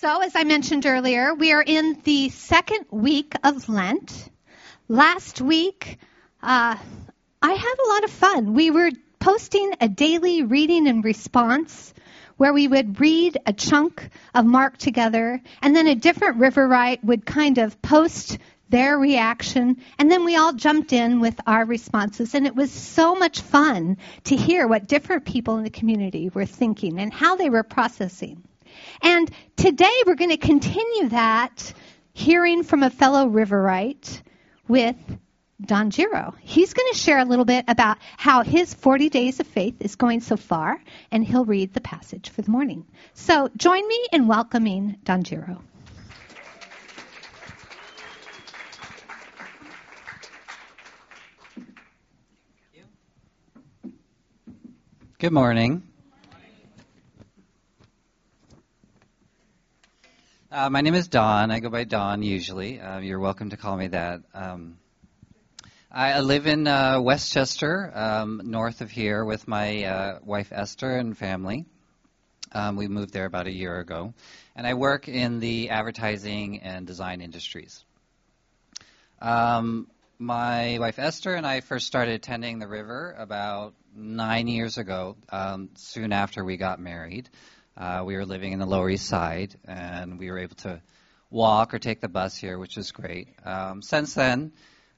So, as I mentioned earlier, we are in the second week of Lent. Last week, uh, I had a lot of fun. We were posting a daily reading and response where we would read a chunk of Mark together, and then a different Riverite would kind of post their reaction, and then we all jumped in with our responses. And it was so much fun to hear what different people in the community were thinking and how they were processing. And today we're going to continue that hearing from a fellow Riverite with Don Giro. He's going to share a little bit about how his 40 days of faith is going so far, and he'll read the passage for the morning. So join me in welcoming Don Giro. Good morning. Uh, my name is Don. I go by Don usually. Uh, you're welcome to call me that. Um, I live in uh, Westchester, um, north of here, with my uh, wife Esther and family. Um, we moved there about a year ago. And I work in the advertising and design industries. Um, my wife Esther and I first started attending the river about nine years ago, um, soon after we got married. Uh, we were living in the Lower East Side, and we were able to walk or take the bus here, which is great. Um, since then,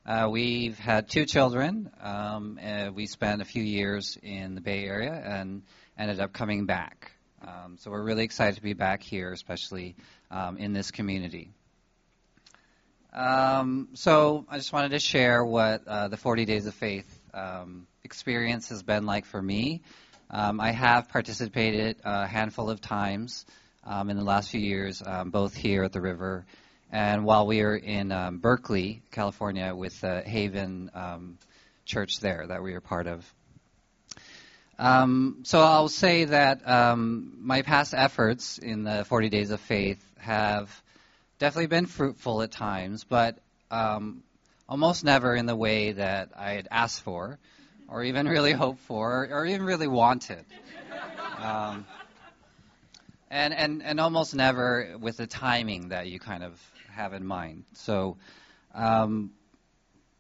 uh, we've had two children. Um, we spent a few years in the Bay Area and ended up coming back. Um, so we're really excited to be back here, especially um, in this community. Um, so I just wanted to share what uh, the 40 Days of Faith um, experience has been like for me. Um, I have participated a handful of times um, in the last few years, um, both here at the river and while we were in um, Berkeley, California, with the Haven um, Church there that we were part of. Um, so I'll say that my past efforts in the 40 Days of Faith have definitely been fruitful at times, but almost never in the way that I had asked for or even really hoped for, or, even really wanted. Um, and, and, and almost never with the timing that you kind of have in mind. So, um,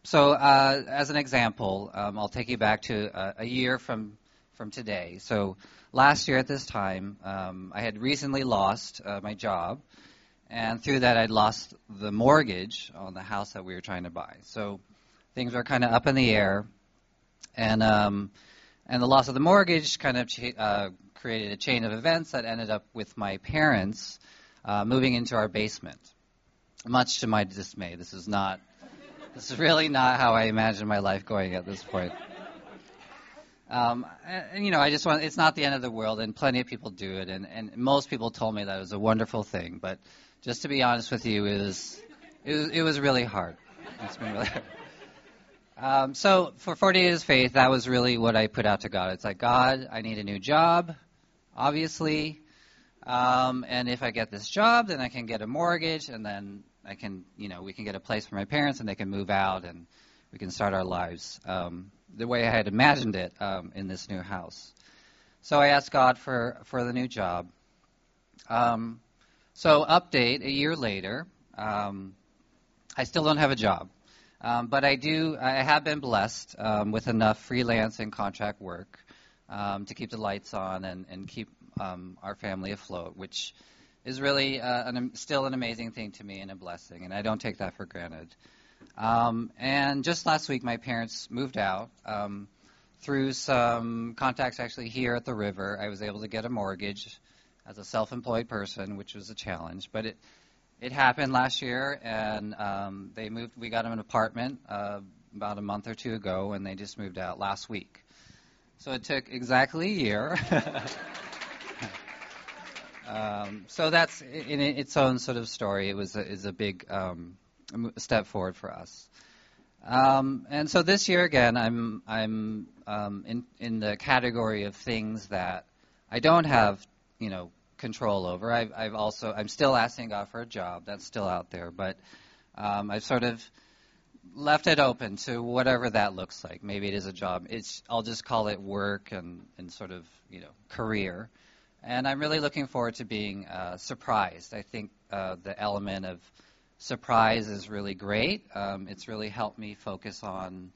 so uh, as an example, um, I'll take you back to a, a, year from, from today. So last year at this time, um, I had recently lost uh, my job, and through that, I'd lost the mortgage on the house that we were trying to buy. So things were kind of up in the air and um, and the loss of the mortgage kind of cha- uh, created a chain of events that ended up with my parents uh, moving into our basement. Much to my dismay, this is not. This is really not how I imagined my life going at this point. Um, and, you know, I just want, it's not the end of the world, and plenty of people do it, and, and most people told me that it was a wonderful thing, but just to be honest with you, it was, it was, it was really hard. It's been really hard. Um, so for 40 Days of Faith, that was really what I put out to God. It's like, God, I need a new job, obviously. Um, and if I get this job, then I can get a mortgage, and then I can, you know, we can get a place for my parents, and they can move out, and we can start our lives um, the way I had imagined it um, in this new house. So I asked God for, for the new job. Um, so update, a year later, um, I still don't have a job. Um, but I do, I have been blessed um, with enough freelance and contract work um, to keep the lights on and, and keep um, our family afloat, which is really uh, an, still an amazing thing to me and a blessing, and I don't take that for granted. Um, and just last week, my parents moved out. Um, through some contacts actually here at the river, I was able to get a mortgage as a self employed person, which was a challenge, but it it happened last year, and um, they moved. We got them an apartment uh, about a month or two ago, and they just moved out last week. So it took exactly a year. um, so that's in its own sort of story. It was a, is a big um, step forward for us. Um, and so this year again, I'm I'm um, in in the category of things that I don't have, you know, control over. I've, I've also I'm still asking God for a job. That's still out there, but um, I've sort of left it open to whatever that looks like. Maybe it is a job. It's I'll just call it work and, and sort of you know career. And I'm really looking forward to being uh, surprised. I think uh, the element of surprise is really great. Um, it's really helped me focus on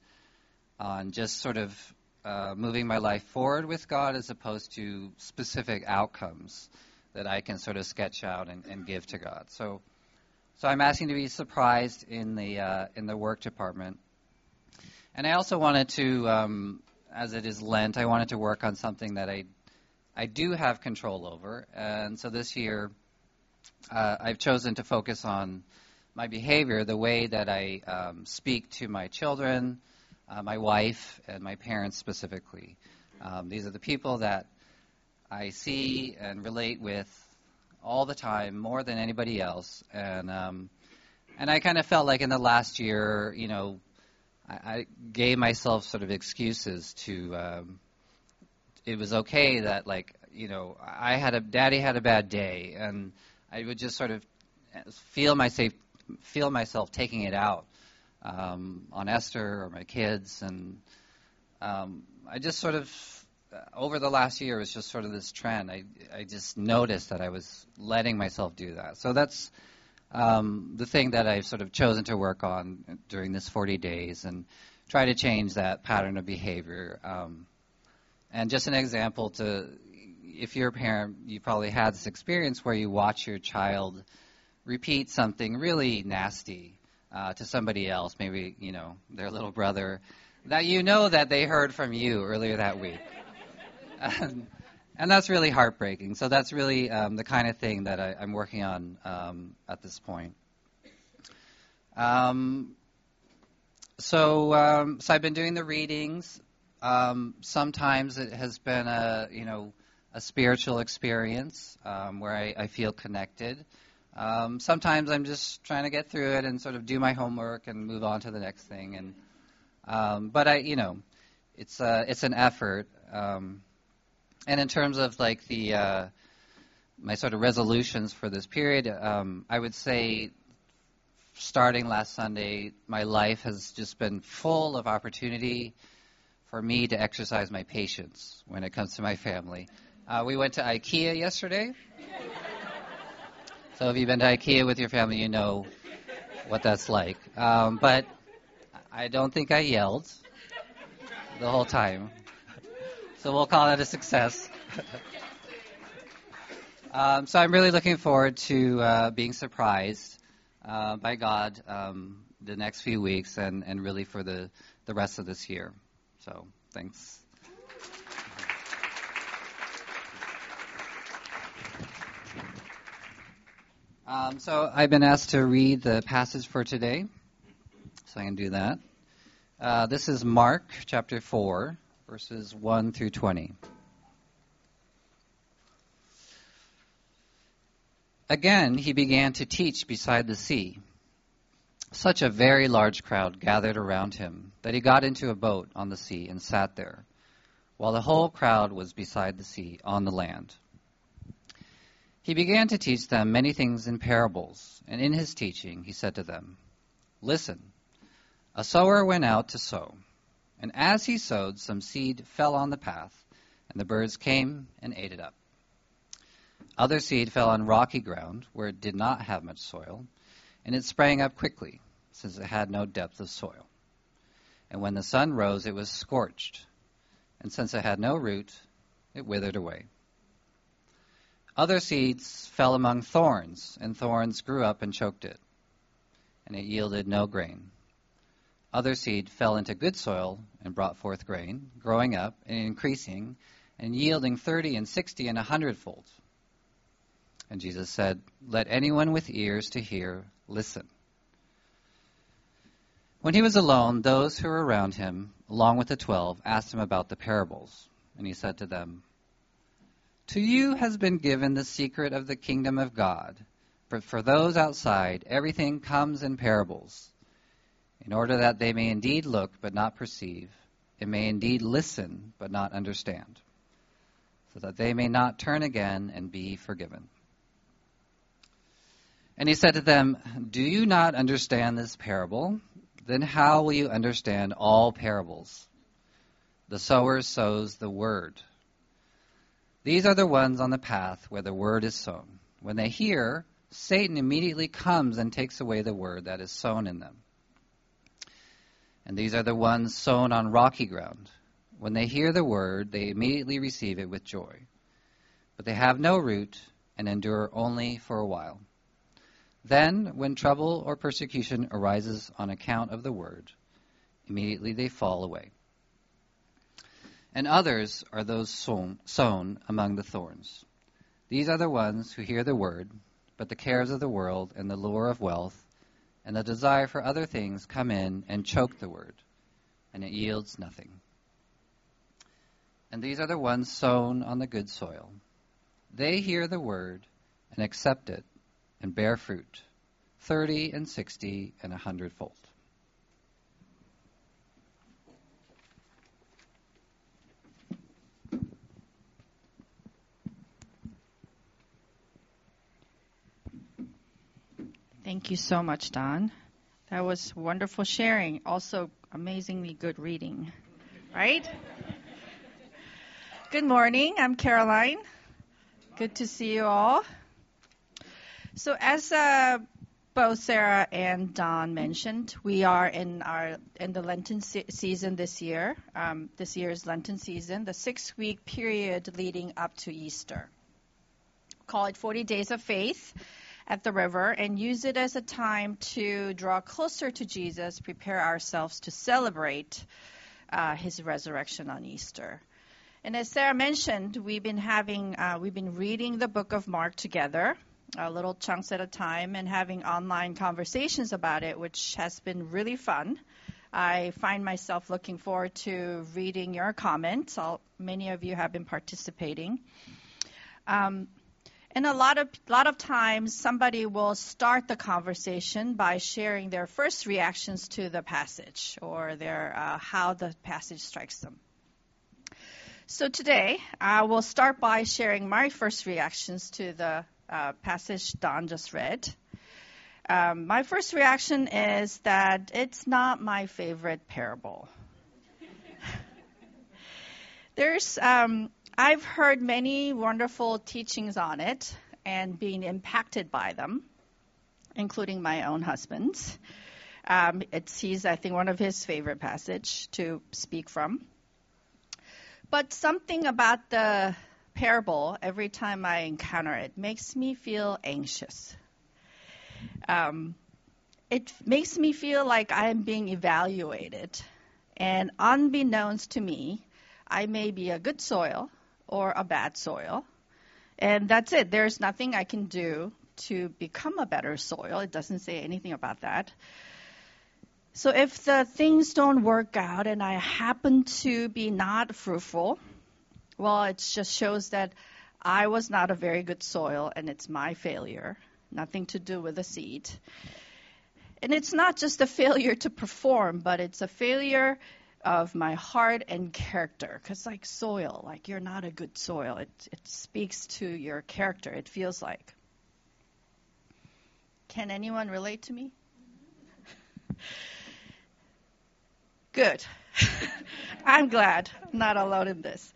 on just sort of uh, moving my life forward with God as opposed to specific outcomes that I can sort of sketch out and, and give to God. So, so I'm asking to be surprised in the uh, in the work department, and I also wanted to, um, as it is Lent, I wanted to work on something that I I do have control over, and so this year uh, I've chosen to focus on my behavior, the way that I um, speak to my children, uh, my wife, and my parents specifically. Um, these are the people that I see and relate with all the time, more than anybody else. And um, and I kind of felt like in the last year, you know, I, I gave myself sort of excuses to. Um, it was okay that like you know I had a daddy had a bad day, and I would just sort of feel myself feel myself taking it out um, on Esther or my kids, and um, I just sort of over the last year it was just sort of this trend. I I just noticed that I was letting myself do that. So that's um, the thing that I've sort of chosen to work on during this 40 days and try to change that pattern of behavior. Um, and just an example to, if you're a parent, you probably had this experience where you watch your child repeat something really nasty uh, to somebody else, maybe you know their little brother, that you know that they heard from you earlier that week, and, and that's really heartbreaking. So that's really um, the kind of thing that I, am working on um, at this point. Um, so, um, so I've been doing the readings. Um, sometimes it has been a you know a spiritual experience um, where I, I feel connected. Sometimes I'm just trying to get through it and sort of do my homework and move on to the next thing. And but I, you know, it's uh, it's an effort. Um, and in terms of like the uh, my sort of resolutions for this period, um, I would say starting last Sunday, my life has just been full of opportunity for me to exercise my patience when it comes to my family. Uh, we went to IKEA yesterday. So if you've been to IKEA with your family, you know what that's like. Um, but I don't think I yelled the whole time. So we'll call that a success. um, so I'm really looking forward to uh, being surprised uh, by God um, the next few weeks and, and really for the, the rest of this year. So thanks. Um, so I've been asked to read the passage for today, so I can do that. Uh, this is Mark chapter 4, verses 1 through 20. Again, he began to teach beside the sea. Such a very large crowd gathered around him that he got into a boat on the sea and sat there, while the whole crowd was beside the sea on the land. He began to teach them many things in parables, and in his teaching he said to them, Listen, a sower went out to sow, and as he sowed, some seed fell on the path, and the birds came and ate it up. Other seed fell on rocky ground, where it did not have much soil, and it sprang up quickly, since it had no depth of soil. And when the sun rose, it was scorched, and since it had no root, it withered away. Other seeds fell among thorns, and thorns grew up and choked it, and it yielded no grain. Other seed fell into good soil and brought forth grain, growing up and increasing, and yielding thirty and sixty and a hundredfold. And Jesus said, Let anyone with ears to hear listen. When he was alone, those who were around him, along with the twelve, asked him about the parables. And he said to them, to you has been given the secret of the kingdom of God. But for those outside, everything comes in parables, in order that they may indeed look but not perceive, and may indeed listen but not understand, so that they may not turn again and be forgiven. And he said to them, Do you not understand this parable? Then how will you understand all parables? The sower sows the word. These are the ones on the path where the word is sown. When they hear, Satan immediately comes and takes away the word that is sown in them. And these are the ones sown on rocky ground. When they hear the word, they immediately receive it with joy. But they have no root and endure only for a while. Then, when trouble or persecution arises on account of the word, immediately they fall away. And others are those sown, sown, among the thorns. These are the ones who hear the word, but the cares of the world and the lure of wealth and the desire for other things come in and choke the word, and it yields nothing. And these are the ones sown on the good soil. They hear the word and accept it and bear fruit, thirty and sixty and a hundredfold. Thank you so much, Don. That was wonderful sharing. Also, amazingly good reading, right? good morning. I'm Caroline. Good to see you all. So, as uh, both Sarah and Don mentioned, we are in our in the Lenten se- season this year. Um, this year's Lenten season, the six-week period leading up to Easter. Call it 40 Days of Faith at the river and use it as a time to draw closer to Jesus, prepare ourselves to celebrate uh, his resurrection on Easter. And as Sarah mentioned, we've been having uh, we've been reading the book of Mark together, uh, little chunks at a time, and having online conversations about it, which has been really fun. I find myself looking forward to reading your comments. All, many of you have been participating. Um, and a lot of lot of times somebody will start the conversation by sharing their first reactions to the passage or their uh, how the passage strikes them. So today I will start by sharing my first reactions to the uh, passage Don just read. Um, my first reaction is that it's not my favorite parable. There's um, I've heard many wonderful teachings on it and being impacted by them, including my own husband's. Um, it's he's I think one of his favorite passage to speak from. But something about the parable, every time I encounter it, makes me feel anxious. Um, it makes me feel like I am being evaluated, and unbeknownst to me, I may be a good soil or a bad soil. And that's it. There's nothing I can do to become a better soil. It doesn't say anything about that. So if the things don't work out and I happen to be not fruitful, well, it just shows that I was not a very good soil and it's my failure. Nothing to do with the seed. And it's not just a failure to perform, but it's a failure of my heart and character. Because, like soil, like you're not a good soil. It, it speaks to your character, it feels like. Can anyone relate to me? Good. I'm glad I'm not alone in this.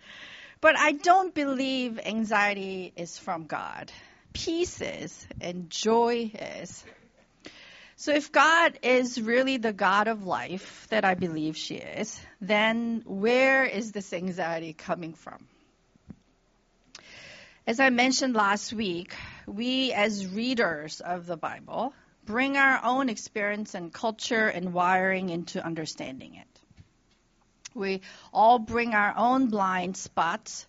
But I don't believe anxiety is from God. Peace is, and joy is. So if God is really the God of life that I believe she is, then where is this anxiety coming from? As I mentioned last week, we as readers of the Bible bring our own experience and culture and wiring into understanding it. We all bring our own blind spots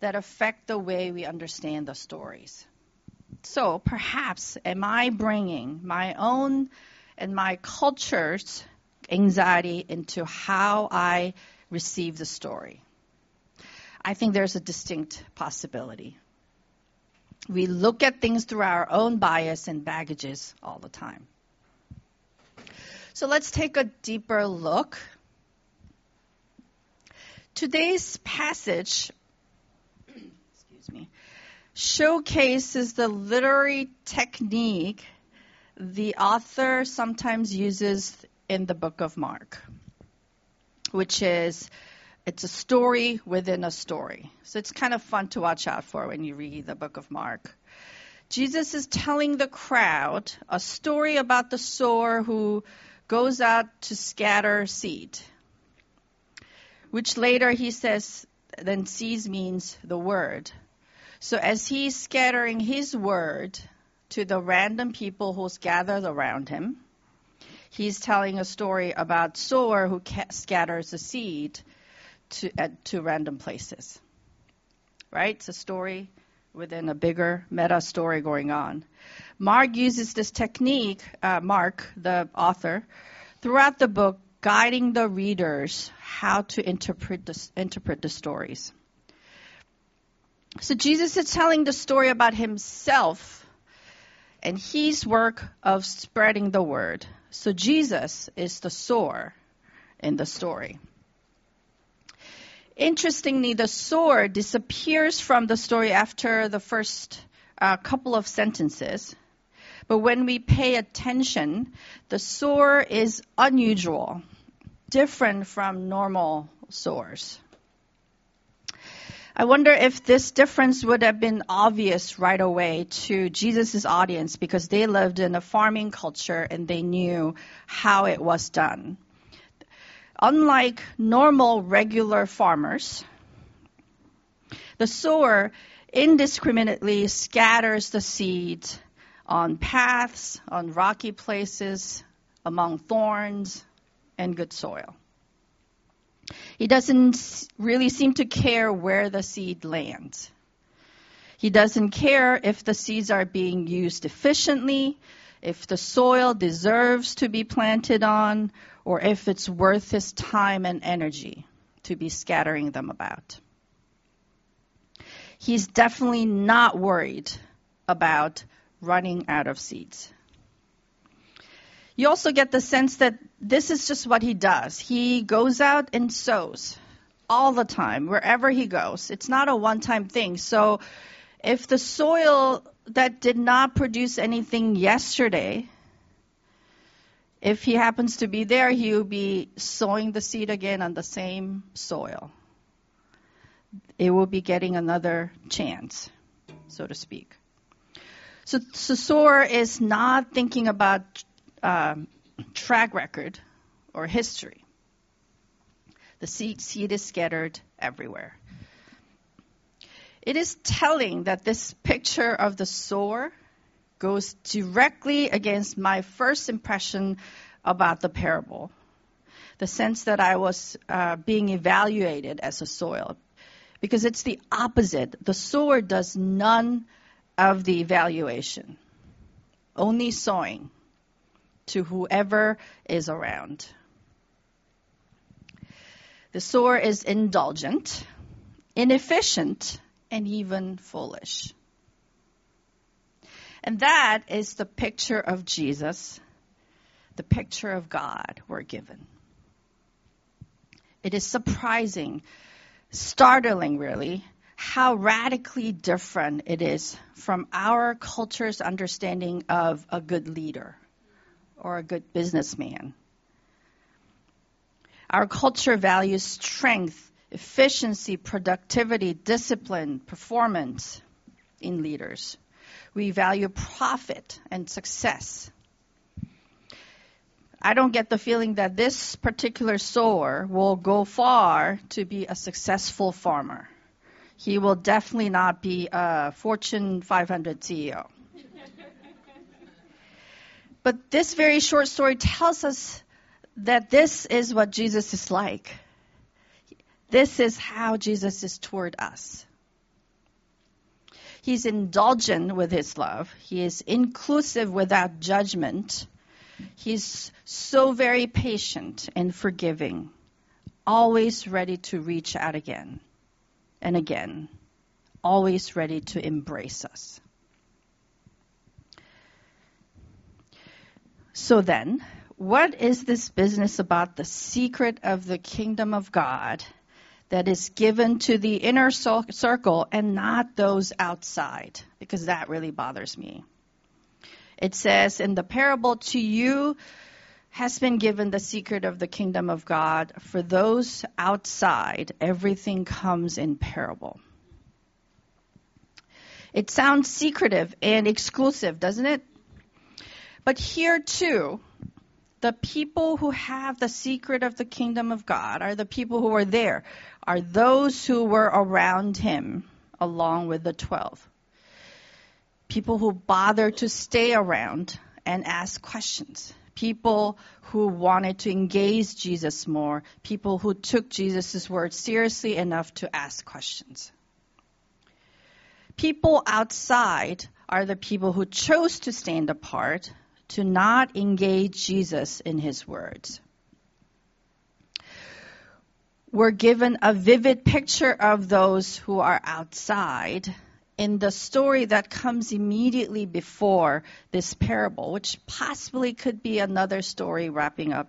that affect the way we understand the stories. So perhaps am I bringing my own and my culture's anxiety into how I receive the story? I think there's a distinct possibility. We look at things through our own bias and baggages all the time. So let's take a deeper look. Today's passage, excuse me, showcases the literary technique the author sometimes uses in the book of Mark, which is It's a story within a story. So it's kind of fun to watch out for when you read the book of Mark. Jesus is telling the crowd a story about the sower who goes out to scatter seed, which later he says, then seeds means the word. So as he's scattering his word to the random people who's gathered around him, he's telling a story about sower who ca- scatters a seed to, uh, to random places. Right? It's a story within a bigger meta story going on. Mark uses this technique, uh, Mark, the author, throughout the book, guiding the readers how to interpret the, interpret the stories. So Jesus is telling the story about himself and his work of spreading the word. So Jesus is the sower in the story. Interestingly, the sower disappears from the story after the first uh, couple of sentences. But when we pay attention, the sower is unusual, different from normal sowers. I wonder if this difference would have been obvious right away to Jesus' audience because they lived in a farming culture and they knew how it was done. Unlike normal regular farmers, the sower indiscriminately scatters the seed on paths, on rocky places, among thorns, and good soil. He doesn't really seem to care where the seed lands. He doesn't care if the seeds are being used efficiently, if the soil deserves to be planted on, or if it's worth his time and energy to be scattering them about. He's definitely not worried about running out of seeds. You also get the sense that this is just what he does. He goes out and sows all the time, wherever he goes. It's not a one time thing. So if the soil that did not produce anything yesterday, if he happens to be there, he will be sowing the seed again on the same soil. It will be getting another chance, so to speak. So, so is not thinking about um, track record or history. The seed, is scattered everywhere. It is telling that this picture of the sower goes directly against my first impression about the parable. The sense that I was uh, being evaluated as a soil. Because it's the opposite. The sower does none of the evaluation, only sowing to whoever is around. The sower is indulgent, inefficient, and even foolish. And that is the picture of Jesus, the picture of God we're given. It is surprising, startling really, how radically different it is from our culture's understanding of a good leader or a good businessman. Our culture values strength, efficiency, productivity, discipline, performance in leaders. We value profit and success. I don't get the feeling that this particular sower will go far to be a successful farmer. He will definitely not be a Fortune 500 CEO. But this very short story tells us that this is what Jesus is like. This is how Jesus is toward us. He's indulgent with his love. He is inclusive without judgment. He's so very patient and forgiving, always ready to reach out again and again, always ready to embrace us. So then, what is this business about the secret of the kingdom of God that is given to the inner circle and not those outside? Because that really bothers me. It says in the parable, to you has been given the secret of the kingdom of God. For those outside, everything comes in parable. It sounds secretive and exclusive, doesn't it? But here too, the people who have the secret of the kingdom of God are the people who are there, are those who were around him along with the 12. People who bother to stay around and ask questions. People who wanted to engage Jesus more. People who took Jesus' words seriously enough to ask questions. People outside are the people who chose to stand apart, to not engage Jesus in his words. We're given a vivid picture of those who are outside in the story that comes immediately before this parable, which possibly could be another story wrapping up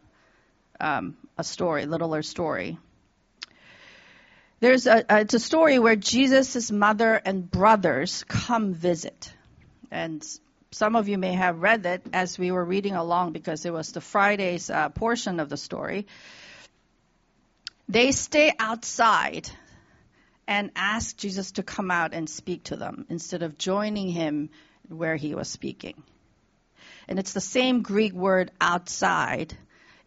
um, a story, littler story. There's a, it's a story where Jesus' mother and brothers come visit. And some of you may have read it as we were reading along because it was the Friday's uh, portion of the story. They stay outside and ask Jesus to come out and speak to them instead of joining him where he was speaking. And it's the same Greek word outside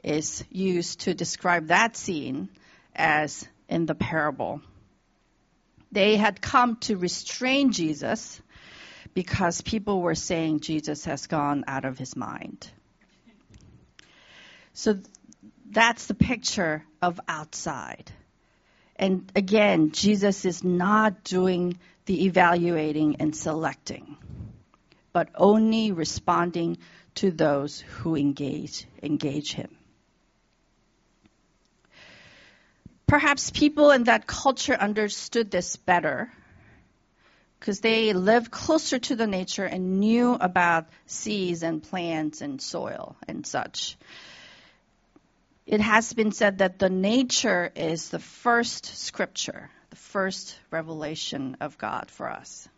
is used to describe that scene as in the parable. They had come to restrain Jesus because people were saying Jesus has gone out of his mind. So that's the picture of outside. And again, Jesus is not doing the evaluating and selecting, but only responding to those who engage engage him. Perhaps people in that culture understood this better because they lived closer to the nature and knew about seeds and plants and soil and such. It has been said that the nature is the first scripture, the first revelation of God for us.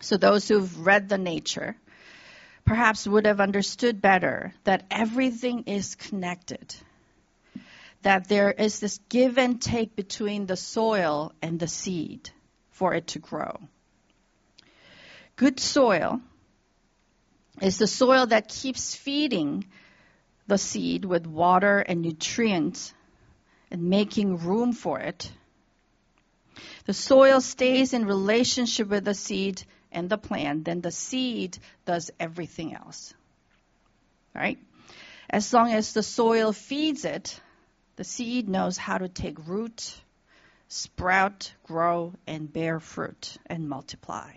So those who've read the nature perhaps would have understood better that everything is connected that there is this give and take between the soil and the seed for it to grow. Good soil is the soil that keeps feeding the seed with water and nutrients and making room for it. The soil stays in relationship with the seed and the plant, then the seed does everything else. Right? As long as the soil feeds it, the seed knows how to take root, sprout, grow, and bear fruit and multiply.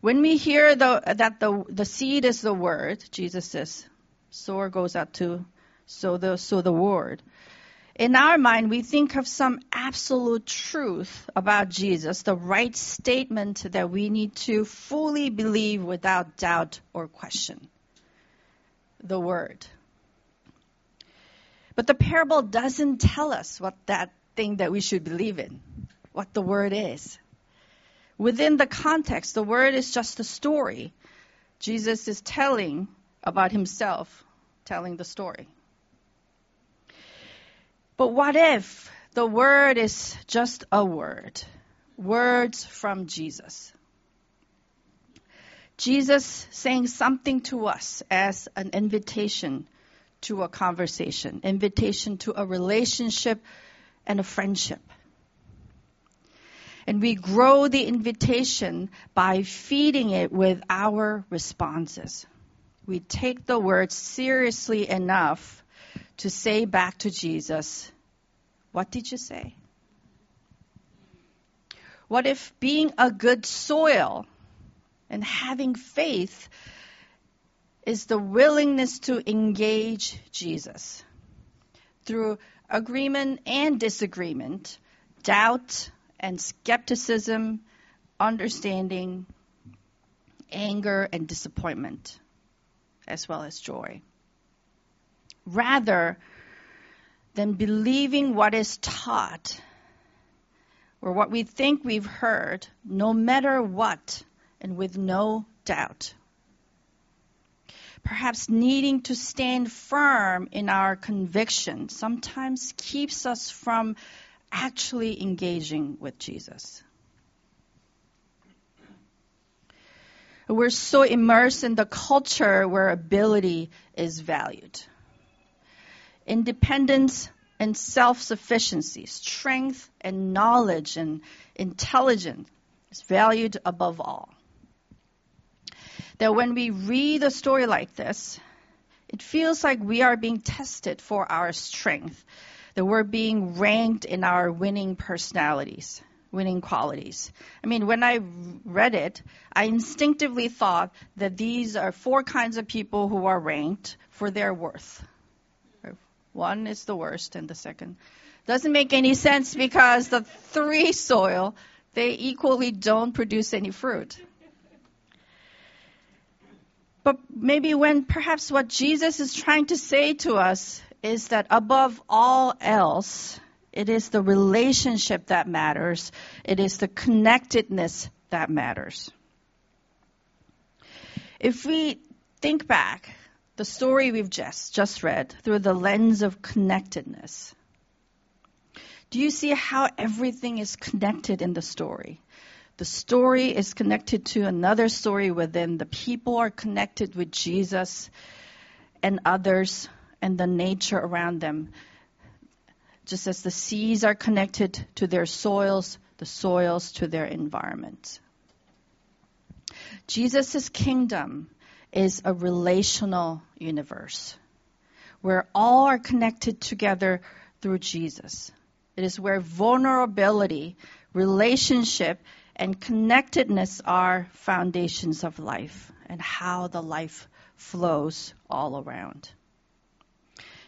When we hear the, that the, the seed is the word, Jesus says, sower goes out to sow the, sow the word. In our mind, we think of some absolute truth about Jesus, the right statement that we need to fully believe without doubt or question. The word. But the parable doesn't tell us what that thing that we should believe in, what the word is. Within the context, the word is just a story. Jesus is telling about himself, telling the story. But what if the word is just a word? Words from Jesus. Jesus saying something to us as an invitation to a conversation, invitation to a relationship and a friendship. And we grow the invitation by feeding it with our responses. We take the word seriously enough to say back to Jesus, What did you say? What if being a good soil and having faith is the willingness to engage Jesus through agreement and disagreement, doubt and skepticism, understanding, anger and disappointment, as well as joy. Rather than believing what is taught or what we think we've heard, no matter what, and with no doubt perhaps needing to stand firm in our conviction, sometimes keeps us from actually engaging with Jesus. We're so immersed in the culture where ability is valued. Independence and self sufficiency, strength and knowledge and intelligence is valued above all. That when we read a story like this, it feels like we are being tested for our strength, that we're being ranked in our winning personalities winning qualities. I mean, when I read it, I instinctively thought that these are four kinds of people who are ranked for their worth. One is the worst, and the second doesn't make any sense because the three soil they equally don't produce any fruit. But maybe when perhaps what Jesus is trying to say to us is that above all else, it is the relationship that matters. It is the connectedness that matters. If we think back, the story we've just, just read through the lens of connectedness, do you see how everything is connected in the story? The story is connected to another story within. The people are connected with Jesus and others and the nature around them. Just as the seas are connected to their soils, the soils to their environment. Jesus' kingdom is a relational universe where all are connected together through Jesus. It is where vulnerability, relationship, and connectedness are foundations of life and how the life flows all around.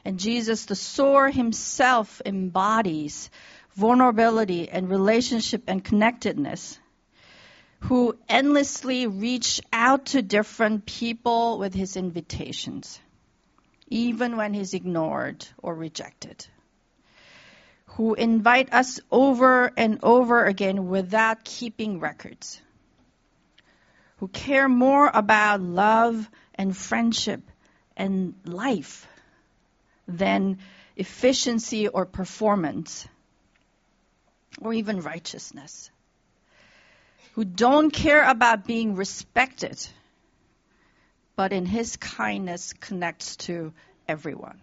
And Jesus, the sower himself, embodies vulnerability and relationship and connectedness, who endlessly reach out to different people with his invitations, even when he's ignored or rejected, who invite us over and over again without keeping records, who care more about love and friendship and life than efficiency or performance or even righteousness, who don't care about being respected, but in his kindness connects to everyone.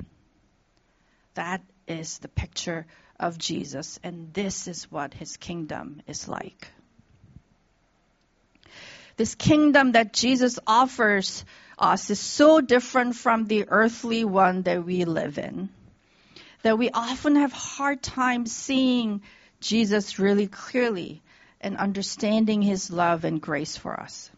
That is the picture of Jesus, and this is what his kingdom is like. This kingdom that Jesus offers us is so different from the earthly one that we live in that we often have hard time seeing Jesus really clearly and understanding his love and grace for us.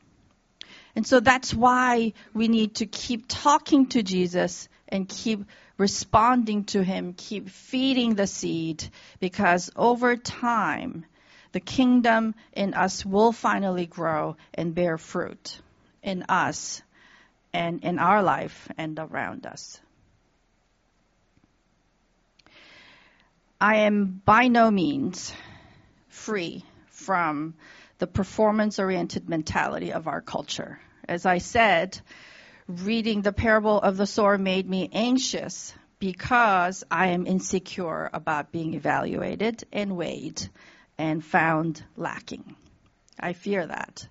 And so that's why we need to keep talking to Jesus and keep responding to him, keep feeding the seed, because over time, the kingdom in us will finally grow and bear fruit in us and in our life and around us. I am by no means free from the performance oriented mentality of our culture. As I said, reading the parable of the sower made me anxious because I am insecure about being evaluated and weighed and found lacking. I fear that.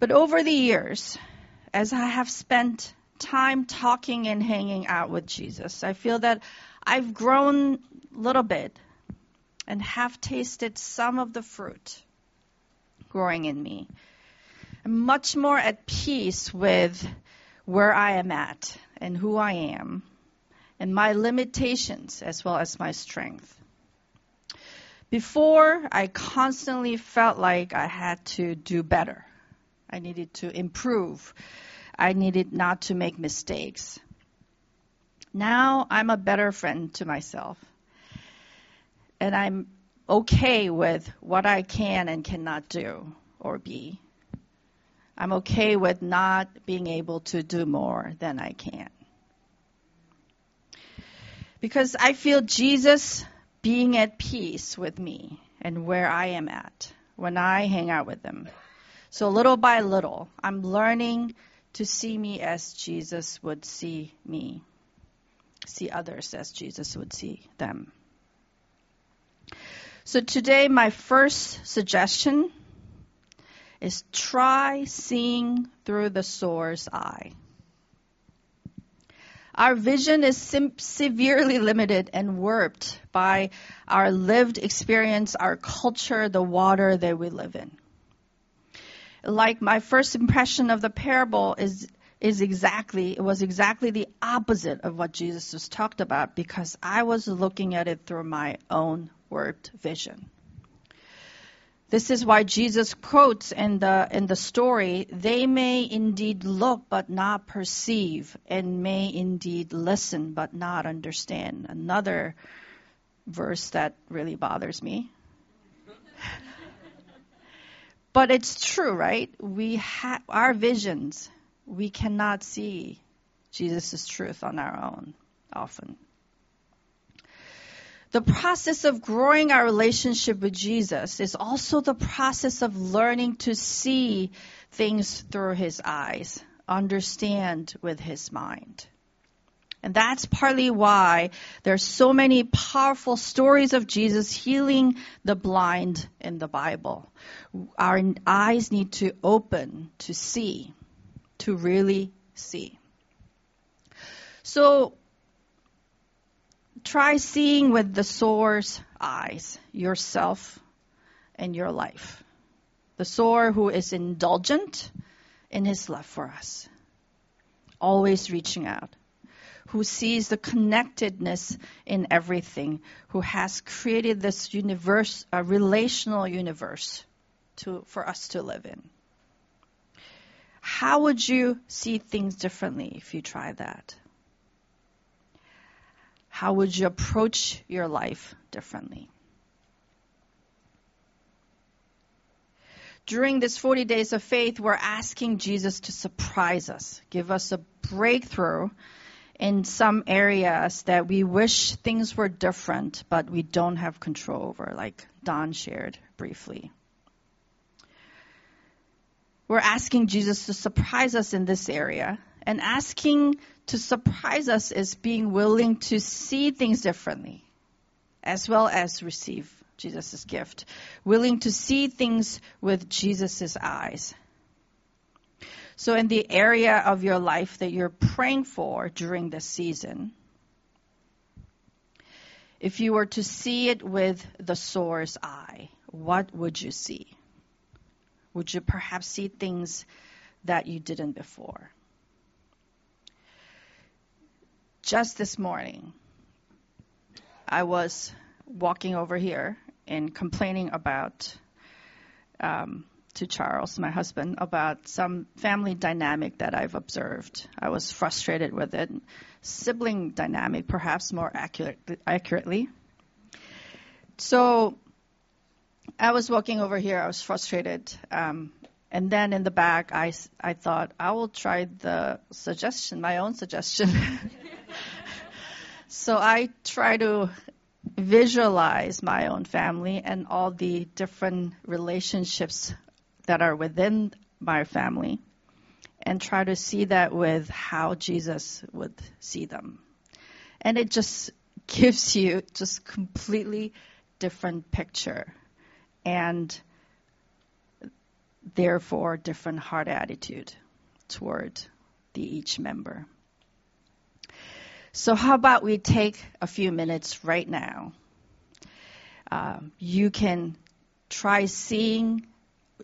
But over the years, as I have spent time talking and hanging out with Jesus, I feel that I've grown a little bit and have tasted some of the fruit growing in me. I'm much more at peace with where I am at and who I am and my limitations as well as my strength. Before, I constantly felt like I had to do better. I needed to improve. I needed not to make mistakes. Now I'm a better friend to myself. And I'm okay with what I can and cannot do or be. I'm okay with not being able to do more than I can. Because I feel Jesus being at peace with me and where I am at when I hang out with him. So little by little, I'm learning to see me as Jesus would see me, see others as Jesus would see them. So today, my first suggestion is try seeing through the sower's eye. Our vision is sim- severely limited and warped by our lived experience, our culture, the water that we live in. Like my first impression of the parable is is exactly it was exactly the opposite of what Jesus just talked about because I was looking at it through my own warped vision. This is why Jesus quotes in the in the story, they may indeed look but not perceive, and may indeed listen but not understand. Another verse that really bothers me. but it's true, right? We have our visions. We cannot see Jesus' truth on our own often. The process of growing our relationship with Jesus is also the process of learning to see things through his eyes, understand with his mind. And that's partly why there's so many powerful stories of Jesus healing the blind in the Bible. Our eyes need to open to see, to really see. So try seeing with the sower's eyes yourself and your life. The sower who is indulgent in his love for us, always reaching out, who sees the connectedness in everything, who has created this universe, a relational universe to, for us to live in. How would you see things differently if you try that? How would you approach your life differently? During this 40 days of faith, we're asking Jesus to surprise us, give us a breakthrough in some areas that we wish things were different, but we don't have control over, like Don shared briefly. We're asking Jesus to surprise us in this area and asking to surprise us is being willing to see things differently, as well as receive Jesus' gift. Willing to see things with Jesus' eyes. So, in the area of your life that you're praying for during this season, if you were to see it with the sower's eye, what would you see? Would you perhaps see things that you didn't before? Just this morning, I was walking over here and complaining about um, to Charles, my husband, about some family dynamic that I've observed. I was frustrated with it. Sibling dynamic, perhaps more accurate, accurately. So I was walking over here. I was frustrated. Um, and then in the back, I, I thought, I will try the suggestion, my own suggestion. so I try to visualize my own family and all the different relationships that are within my family and try to see that with how Jesus would see them. And it just gives you just completely different picture and therefore different heart attitude toward the each member. So, how about we take a few minutes right now? Uh, you can try seeing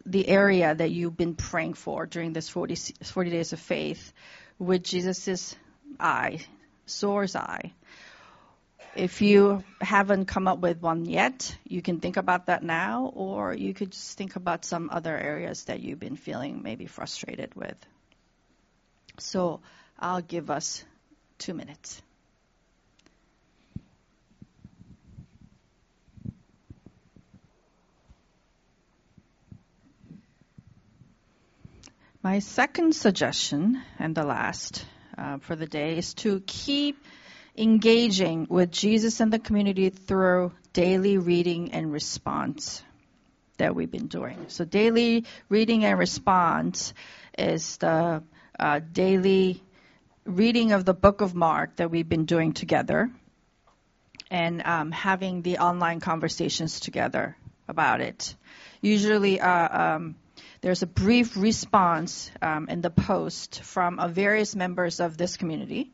the area that you've been praying for during this 40, 40 days of faith with Jesus' eye, sower's eye. If you haven't come up with one yet, you can think about that now, or you could just think about some other areas that you've been feeling maybe frustrated with. So I'll give us two minutes. My second suggestion, and the last uh, for the day, is to keep engaging with Jesus and the community through daily reading and response that we've been doing. So, daily reading and response is the uh, daily reading of the book of Mark that we've been doing together and um, having the online conversations together about it. Usually, uh, um, there's a brief response um, in the post from uh, various members of this community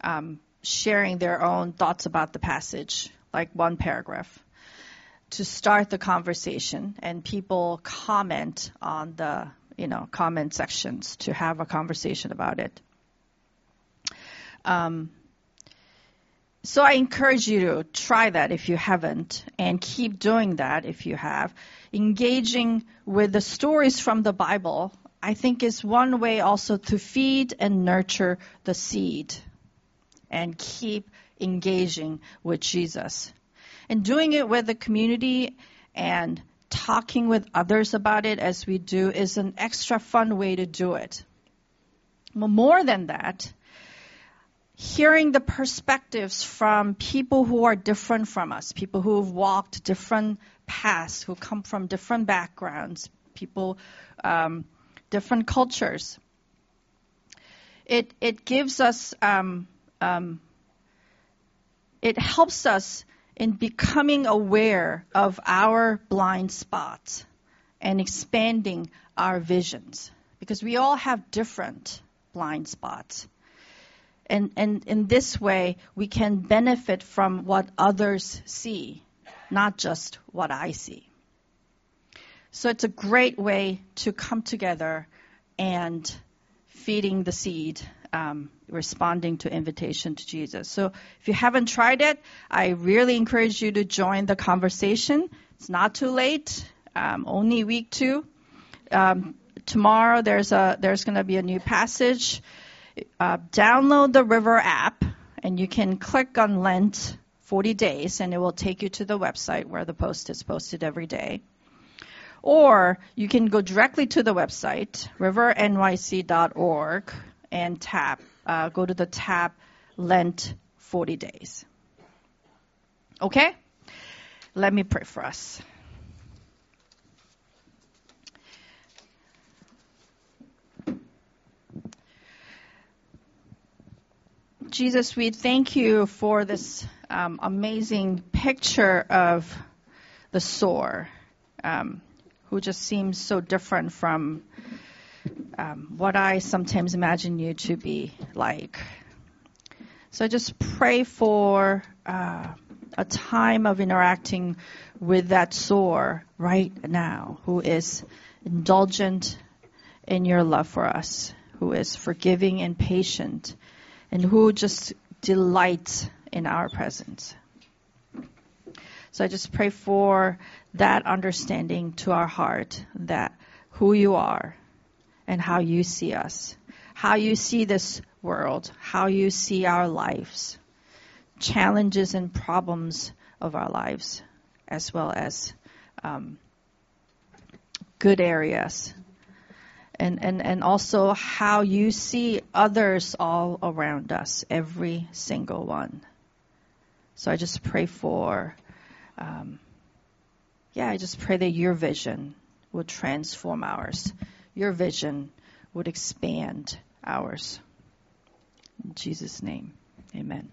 um, sharing their own thoughts about the passage, like one paragraph, to start the conversation, and people comment on the you know comment sections to have a conversation about it. Um, so I encourage you to try that if you haven't, and keep doing that if you have. Engaging with the stories from the Bible, I think, is one way also to feed and nurture the seed and keep engaging with Jesus. And doing it with the community and talking with others about it as we do is an extra fun way to do it. More than that, hearing the perspectives from people who are different from us, people who have walked different paths, who come from different backgrounds, people, um, different cultures. It it gives us um, um, it helps us in becoming aware of our blind spots and expanding our visions because we all have different blind spots. And, and in this way, we can benefit from what others see, not just what I see. So it's a great way to come together and feeding the seed, um, responding to invitation to Jesus. So if you haven't tried it, I really encourage you to join the conversation. It's not too late. Um, only week two. Um, tomorrow there's a there's going to be a new passage uh, download the River app, and you can click on Lent 40 days, and it will take you to the website where the post is posted every day. Or you can go directly to the website, rivernyc.org, and tap, uh, go to the tab Lent 40 days. Okay? Let me pray for us. Jesus, we thank you for this um, amazing picture of the sower, um, who just seems so different from um, what I sometimes imagine you to be like. So I just pray for uh, a time of interacting with that sower right now, who is indulgent in your love for us, who is forgiving and patient and who just delights in our presence. So I just pray for that understanding to our heart that who you are and how you see us, how you see this world, how you see our lives, challenges and problems of our lives, as well as um, good areas and, and, and also how you see others all around us, every single one. So I just pray for, um, yeah, I just pray that your vision would transform ours. Your vision would expand ours. In Jesus' name, amen.